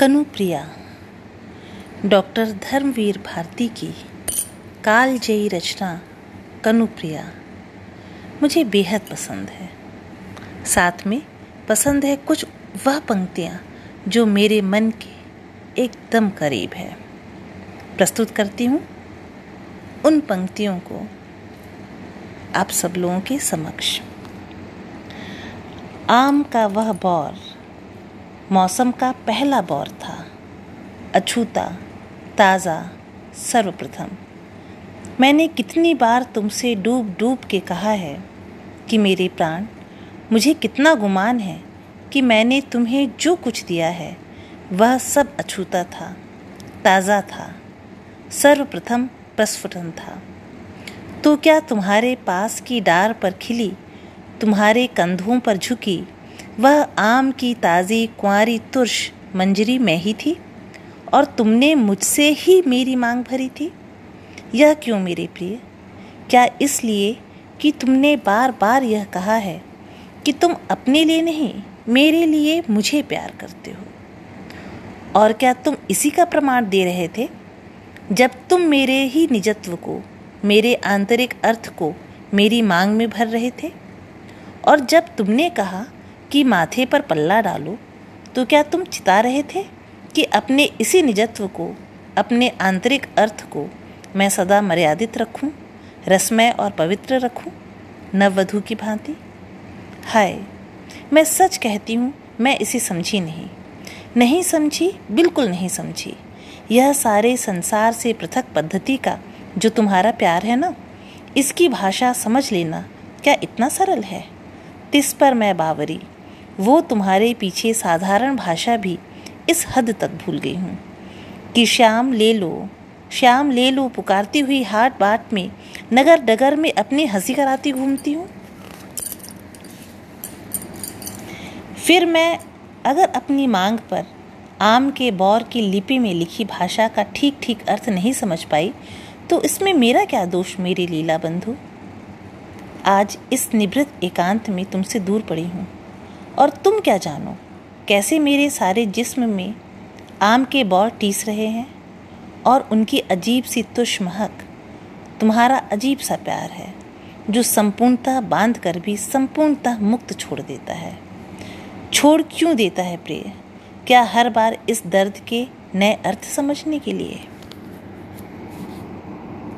Kanupriya, doctor Dharmveer Bharti की कालजयी रचना कनुप्रिया मुझे बेहद पसंद है। साथ में पसंद है कुछ वह पंक्तियाँ जो मेरे मन के एकदम करीब है। प्रस्तुत करती हूँ। उन पंक्तियों को आप सब लोगों के समक्ष। आम का वह बौर मौसम का पहला बौर था। अछूता, ताज़ा, सर्वप्रथम। मैंने कितनी बार तुमसे डूब डूब के कहा है कि मेरे प्राण मुझे कितना गुमान है कि मैंने तुम्हें जो कुछ दिया है, वह सब अछूता था, ताज़ा था, सर्वप्रथम प्रस्फुटन था। तो क्या तुम्हारे पास की डार पर खिली, तुम्हारे कंधों पर झुकी वह आम की ताज़ी कुंवारी तुर्श मंजरी में ही थी और तुमने मुझसे ही मेरी मांग भरी थी। यह क्यों मेरे प्रिय? क्या इसलिए कि तुमने बार बार यह कहा है कि तुम अपने लिए नहीं, मेरे लिए मुझे प्यार करते हो। और क्या तुम इसी का प्रमाण दे रहे थे? जब तुम मेरे ही निजत्व को, मेरे आंतरिक अर्थ को मेरी मांग में भर रहे थे। और जब तुमने कहा कि माथे पर पल्ला डालो तो क्या तुम चिता रहे थे कि अपने इसी निजत्व को अपने आंतरिक अर्थ को मैं सदा मर्यादित रखूँ, रसमय और पवित्र रखूँ, नववधु की भांति? हाय मैं सच कहती हूँ मैं इसे समझी नहीं। नहीं समझी बिल्कुल नहीं समझी। यह सारे संसार से पृथक पद्धति का जो तुम्हारा प्यार है ना इसकी भाषा समझ लेना क्या इतना सरल है? तिस पर मैं बावरी। वो तुम्हारे पीछे साधारण भाषा भी इस हद तक भूल गई हूँ। कि श्याम ले लो, श्याम ले लो पुकारती हुई हाट बाट में, नगर डगर में अपनी हँसी कराती घूमती हूँ। फिर मैं अगर अपनी मांग पर आम के बौर की लिपि में लिखी भाषा का ठीक ठीक अर्थ नहीं समझ पाई तो इसमें मेरा क्या दोष मेरी लीला बंधु आज इस निभृत एकांत में तुमसे दूर पड़ी हूँ। और तुम क्या जानो? कैसे मेरे सारे जिस्म में आम के बौर टीस रहे हैं? और उनकी अजीब सी तुष महक तुम्हारा अजीब सा प्यार है, जो संपूर्णतः बाँध कर भी संपूर्णतः मुक्त छोड़ देता है। छोड़ क्यों देता है प्रिय? क्या हर बार इस दर्द के नए अर्थ समझने के लिए?